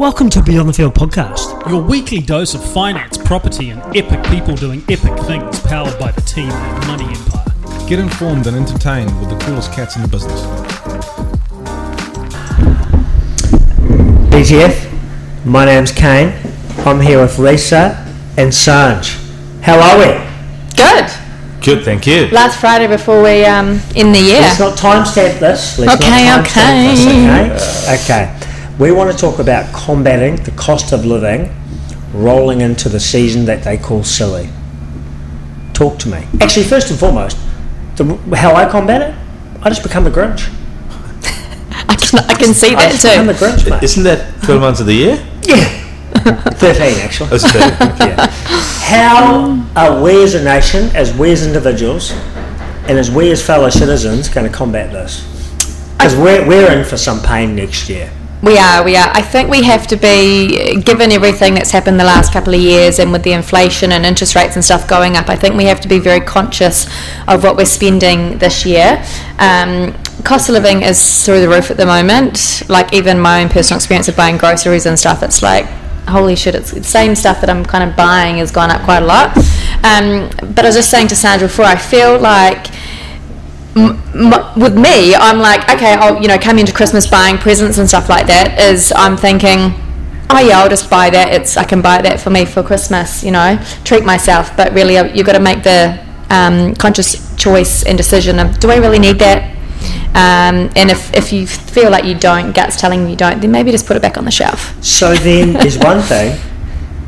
Welcome to Beyond the Field podcast. Your weekly dose of finance, property, and epic people doing epic things powered by the team at Money Empire. Get informed and entertained with the coolest cats in the business. BTF, my name's Kane. I'm here with Lisa and Sanj. How are we? Good. Good, thank you. Last Friday before we um in the year. Let's not timestamp this. Let's Okay, not timestamp okay. this, okay? Okay. We want to talk about combating the cost of living rolling into the season that they call silly. Talk to me. Actually, first and foremost, the, how I combat it, I just become the Grinch. I can, I can see I that just become the too. Grinch, mate. Isn't that 12 months of the year? Yeah. 13, actually. Oh, it's 13. Yeah. How are we as a nation, as we as individuals, and as we as fellow citizens going to combat this? Because we're, we're in for some pain next year. We are, we are. I think we have to be, given everything that's happened the last couple of years and with the inflation and interest rates and stuff going up, I think we have to be very conscious of what we're spending this year. Um, cost of living is through the roof at the moment. Like, even my own personal experience of buying groceries and stuff, it's like, holy shit, it's the same stuff that I'm kind of buying has gone up quite a lot. Um, but I was just saying to Sandra before, I feel like m- m- with me, I'm like, okay, I'll you know come into Christmas buying presents and stuff like that. Is I'm thinking, oh yeah, I'll just buy that. It's I can buy that for me for Christmas, you know, treat myself. But really, uh, you've got to make the um, conscious choice and decision of do I really need that. Um, and if, if you feel like you don't, guts telling you you don't, then maybe just put it back on the shelf. So then there's one thing.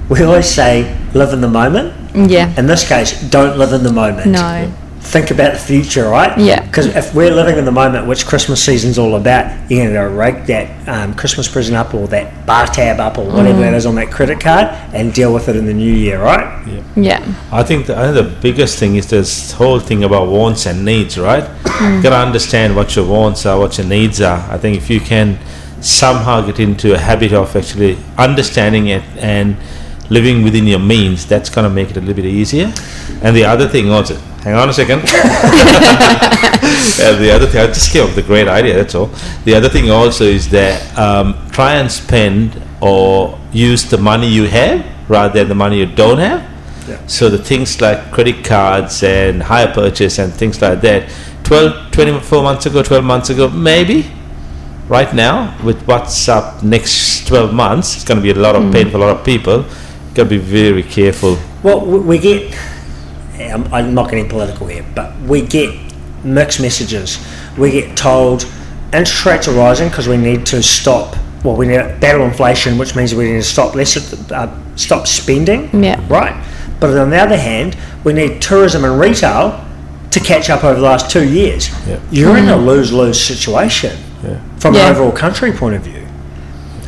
We always say live in the moment. Yeah. In this case, don't live in the moment. No. Think about the future, right? Yeah. Because if we're living in the moment, which Christmas season's all about, you're going to rake that um, Christmas present up or that bar tab up or whatever Mm. that is on that credit card and deal with it in the new year, right? Yeah. I think the, I think the biggest thing is this whole thing about wants and needs, right? Mm. You gotta understand what your wants are, what your needs are. I think if you can somehow get into a habit of actually understanding it and living within your means, that's gonna make it a little bit easier. And the other thing also, hang on a second. and the other thing, I just came up with a great idea. That's all. The other thing also is that um, try and spend or use the money you have rather than the money you don't have. Yeah. So the things like credit cards and hire purchase and things like that, 12, 24 months ago, 12 months ago, maybe. Right now, with what's up next 12 months, it's going to be a lot of pain for a lot of people. Got to be very careful. Well, we we get. I'm, I'm not getting political here, but we get mixed messages. We get told interest rates are rising because we need to stop. Well, we need to battle inflation, which means we need to stop less, uh, stop spending. Yeah. Right. But on the other hand, we need tourism and retail to catch up over the last two years. Yeah. You're in a lose-lose situation from Yeah. an overall country point of view.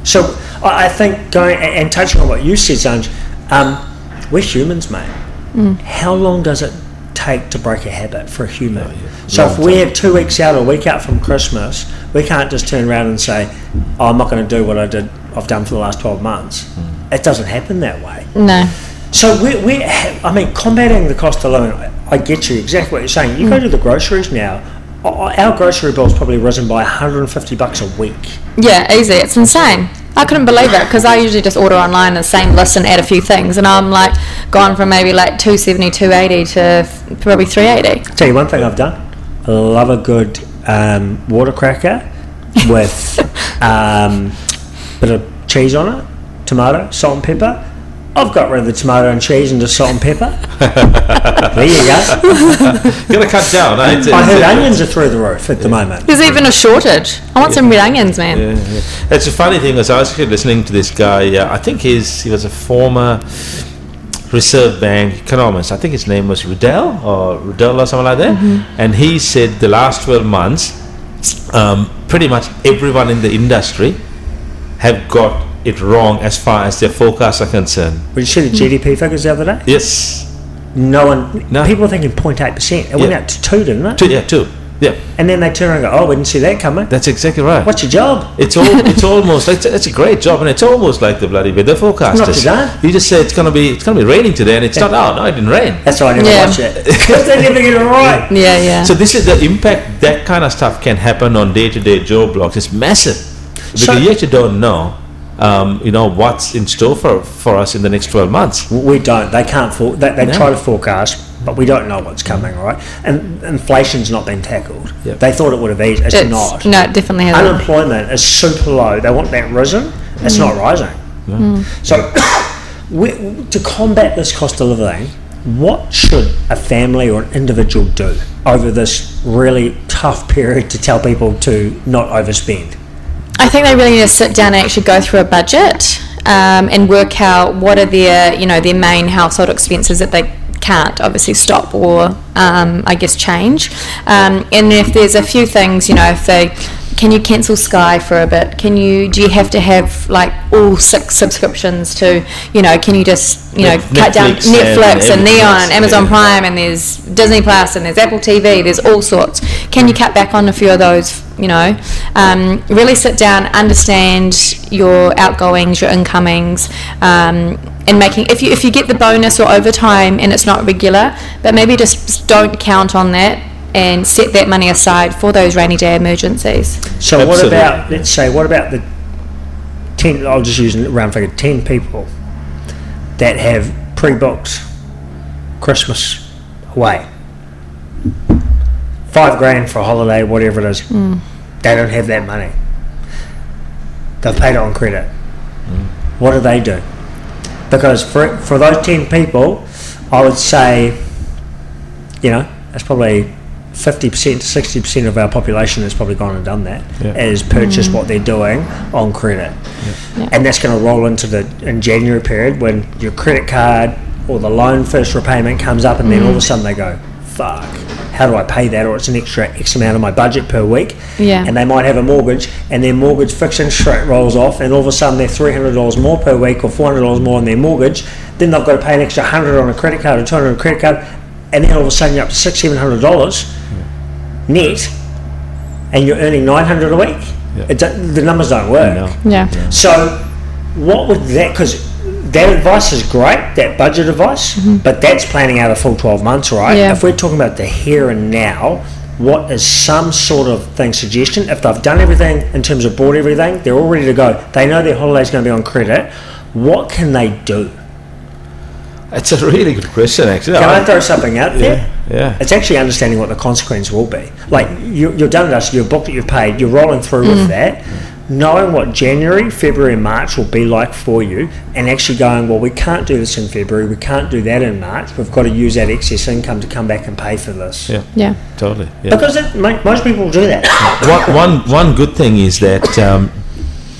So I I think going and and touching on what you said, Sanj, um, we're humans, mate. Mm. How long does it take to break a habit for a human? Oh, so if we have two weeks out or a week out from Christmas, we can't just turn around and say, oh, "I'm not going to do what I did. I've done for the last 12 months." Mm. It doesn't happen that way. No. So we, we, I mean, combating the cost of living. I get you exactly what you're saying. You go mm. to the groceries now. Our grocery bill's probably risen by 150 bucks a week. Yeah, easy. It's insane. I couldn't believe it because I usually just order online the same list and add a few things, and I'm like gone from maybe like 270, 280 to probably 380. Tell you one thing I've done. I love a good um, water cracker with um, bit of cheese on it, tomato, salt and pepper. I've got rid of the tomato and cheese and just salt and pepper. there you go. You got to cut down. eh? It's- I heard it's- onions are through the roof at the moment. There's even a shortage. I want some red onions, man. Yeah, yeah. It's a funny thing was I was actually listening to this guy. Uh, I think he's he was a former Reserve Bank economist. I think his name was Rudell or Rudell or something like that. And he said the last twelve months, um, pretty much everyone in the industry have got it wrong as far as their forecasts are concerned. Did you see the GDP hmm. figures the other day? Yes, No one. No. People are thinking 0.8 percent. It went Yeah. out to two, didn't it? two, yeah, two, yeah. And then they turn around and go, "Oh, we didn't see that coming." That's exactly right. What's your job? It's all. It's almost. It's, it's a great job, and it's almost like the bloody weather forecasters. Not today. You just say it's gonna be. It's gonna be raining today, and it's not. Oh no, it didn't rain. That's why I never Yeah. watch it because they never get it right. Yeah, yeah. So this is the impact that kind of stuff can happen on day-to-day job blocks. It's massive because So- you actually don't know um, you know, what's in store for, for us in the next 12 months. We don't. They can't. For, they they No. try to forecast, but we don't know what's coming, right? And inflation's not been tackled. Yep. They thought it would have eased. It's, It's, not. no, it definitely hasn't. Unemployment is super low. They want that risen. It's not rising. So, we, to combat this cost of living, what should a family or an individual do over this really tough period to tell people to not overspend? I think they really need to sit down and actually go through a budget um, and work out what are their, you know, their main household expenses that they can't obviously stop or, um, I guess, change. Um, and if there's a few things, you know, if they can you cancel Sky for a bit? Can you do you have to have like all six subscriptions to, you know, can you just you know Net- cut down Netflix and Netflix and, Neon, else, Amazon yeah. Prime, and there's Disney Plus, and there's Apple TV. There's all sorts. Can you cut back on a few of those? You know, um, really sit down, understand your outgoings, your incomings, um, and making. If you if you get the bonus or overtime and it's not regular, but maybe just don't count on that and set that money aside for those rainy day emergencies. So what about let's say what about the ten? I'll just use a round figure: ten people that have pre-booked Christmas away, five grand for a holiday, whatever it is. Mm. They don't have that money. They've paid it on credit. What do they do? Because for for those ten people, I would say, you know, that's probably fifty percent to sixty percent of our population has probably gone and done that. Yeah. Is purchase mm. what they're doing on credit, and that's going to roll into the in January period when your credit card or the loan first repayment comes up, and then all of a mm. sudden they go, "Fuck." How do I pay that? Or it's an extra X amount of my budget per week. Yeah. And they might have a mortgage, and their mortgage fixed interest rate rolls off, and all of a sudden they're three hundred dollars more per week or four hundred dollars more on their mortgage. Then they've got to pay an extra hundred on a credit card or two hundred on a credit card, and then all of a sudden you're up to six, seven hundred dollars net, and you're earning nine hundred a week. Yeah. It the numbers don't work. No. Yeah. So, what would that? Because that advice is great, that budget advice, mm-hmm. but that's planning out a full twelve months, right? Yeah. If we're talking about the here and now, what is some sort of thing suggestion? If they've done everything in terms of bought everything, they're all ready to go. They know their holiday's going to be on credit. What can they do? It's a really good question, actually. Can I I- throw something out there? yeah, yeah. It's actually understanding what the consequence will be. Like you, you've done this, you've booked it, you've paid, you're rolling through with mm. that, knowing what January, February, and March will be like for you, and actually going, well, we can't do this in February, we can't do that in March. We've got to use that excess income to come back and pay for this. Yeah, Yeah. totally. Yeah. Because it, mo- most people do that. one, one, one good thing is that um,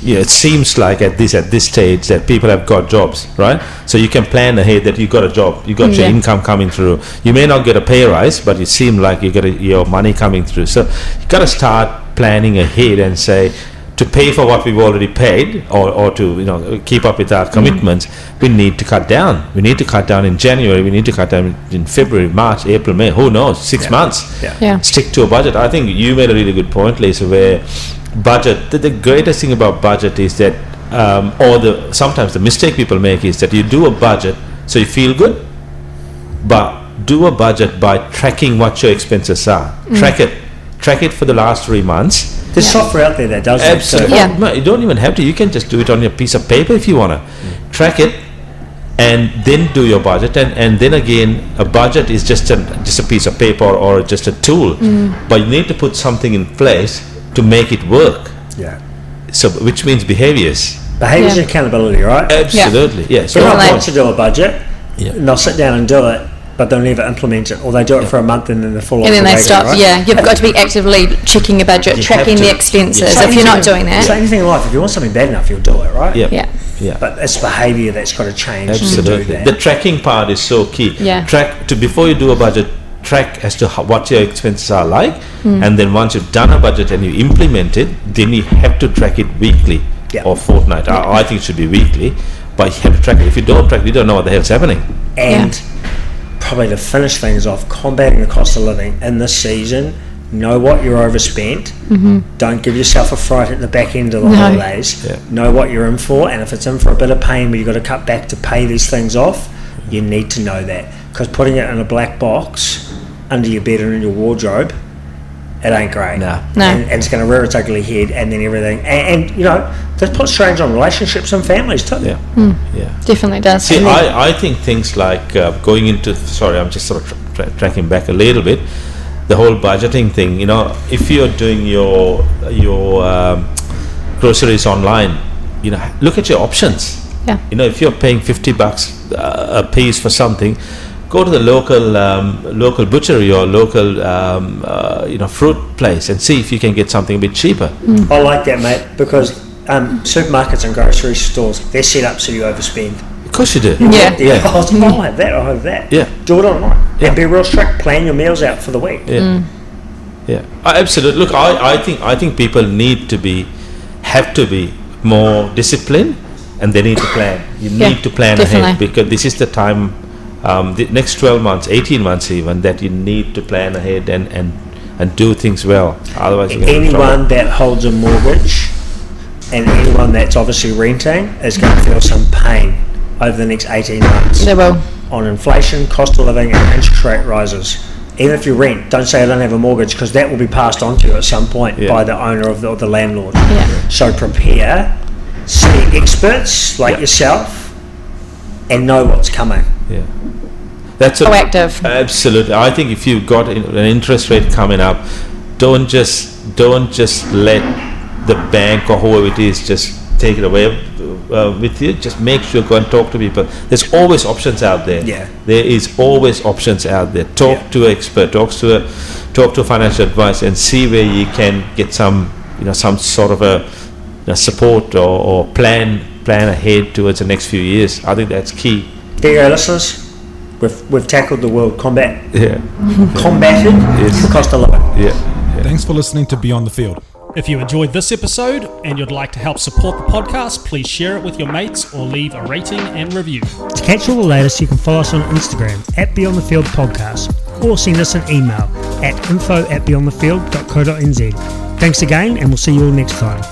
yeah, it seems like at this at this stage that people have got jobs, right? So you can plan ahead that you got a job, you got your Yeah. income coming through. You may not get a pay rise, but it seems like you got a, your money coming through. So you got to start planning ahead and say to pay for what we've already paid, or, or to you know keep up with our commitments, we need to cut down. We need to cut down in January. We need to cut down in February, March, April, May. Who knows? Six months Yeah. Yeah. stick to a budget. I think you made a really good point, Lisa, where budget. The, the greatest thing about budget is that, um, or the sometimes the mistake people make is that you do a budget so you feel good, but do a budget by tracking what your expenses are. Track it, track it for the last three months. There's software out there that does that. Absolutely. too. Yeah. No, you don't even have to. You can just do it on your piece of paper if you wanna. Track it, and then do your budget. And, and then again, a budget is just a just a piece of paper or just a tool. Mm. But you need to put something in place to make it work. Yeah. So, which means behaviors. Behaviours Yeah. and accountability, right? Absolutely. Yeah. So Everyone Definitely. wants to do a budget, Yeah. and i'll sit down and do it, but they'll never implement it, or they do it for a month and then they fall off And then the they wagon, stop. right? Yeah, you've got to be actively checking your budget, You tracking have the to. expenses. Same If you're not doing that, Same thing in life. If you want something bad enough, you'll do it, right? yeah. yeah, Yeah. But it's behaviour that's got to change to do Absolutely. that. The tracking part is so key. Yeah. Track to before you do a budget, track as to how, what your expenses are like, Hmm. and then once you've done a budget and you implement it, then you have to track it weekly Yeah. or fortnight. I, I think it should be weekly, but you have to track it. If you don't track it, you don't know what the hell's happening. and probably to finish things off, combating the cost of living in this season. Know what you're overspent. Mm-hmm. Don't give yourself a fright at the back end of the No. holidays. Yeah. Know what you're in for, and if it's in for a bit of pain where you've got to cut back to pay these things off, you need to know that. Because putting it in a black box under your bed or in your wardrobe it ain't great. No. No. And, and it's going to rear its ugly head, and then everything. And, and you know, that puts strains on relationships and families too. Yeah. Yeah. Definitely does. See, I, I think things like uh, going into sorry, I'm just sort of tra- tra- tracking back a little bit. The whole budgeting thing, you know, if you're doing your your um, groceries online, you know, look at your options. Yeah. You know, if you're paying fifty bucks uh, a piece for something, go to the local um, local butchery or local um, uh, you know fruit place and see if you can get something a bit cheaper. I like that, mate, because um, supermarkets and grocery stores they're set up so you overspend. Of course you do. Yeah. Yeah. Oh, I'll have that. I'll have that. Yeah. Do it online. Yeah. And be real strict. Plan your meals out for the week. Yeah, yeah, Uh, absolutely. Look, I, I think I think people need to be, have to be more disciplined, and they need to plan. You Yeah, need to plan definitely. ahead because this is the time, um, the next twelve months, eighteen months even, that you need to plan ahead and and and do things well. Otherwise, you're gonna be in trouble. Anyone that holds a mortgage and anyone that's obviously renting is going to feel some pain over the next 18 months They will. on inflation, cost of living, and interest rate rises. Even if you rent, don't say I don't have a mortgage because that will be passed on to you at some point Yeah. by the owner of the, or the landlord. Yeah. So prepare, see experts like Yeah. yourself, and know what's coming. Yeah, that's a, Proactive. Absolutely, I think if you've got an interest rate coming up, don't just don't just let the bank or whoever it is just take it away uh, with you. Just make sure you go and talk to people. There's always options out there. Yeah. there is always options out there. Talk Yeah. to an expert. Talk to a talk to a financial advisor and see where you can get some you know some sort of a, you know, support or, or plan plan ahead towards the next few years. I think that's key. There you go, listeners. We've, we've tackled the world combat, Yeah, combated Yes. the cost of living. yeah. Thanks for listening to Beyond the Field. If you enjoyed this episode and you'd like to help support the podcast, please share it with your mates or leave a rating and review. To catch all the latest, you can follow us on Instagram at Beyond the Field Podcast or send us an email at info at beyondthefield.co.nz. Thanks again, and we'll see you all next time.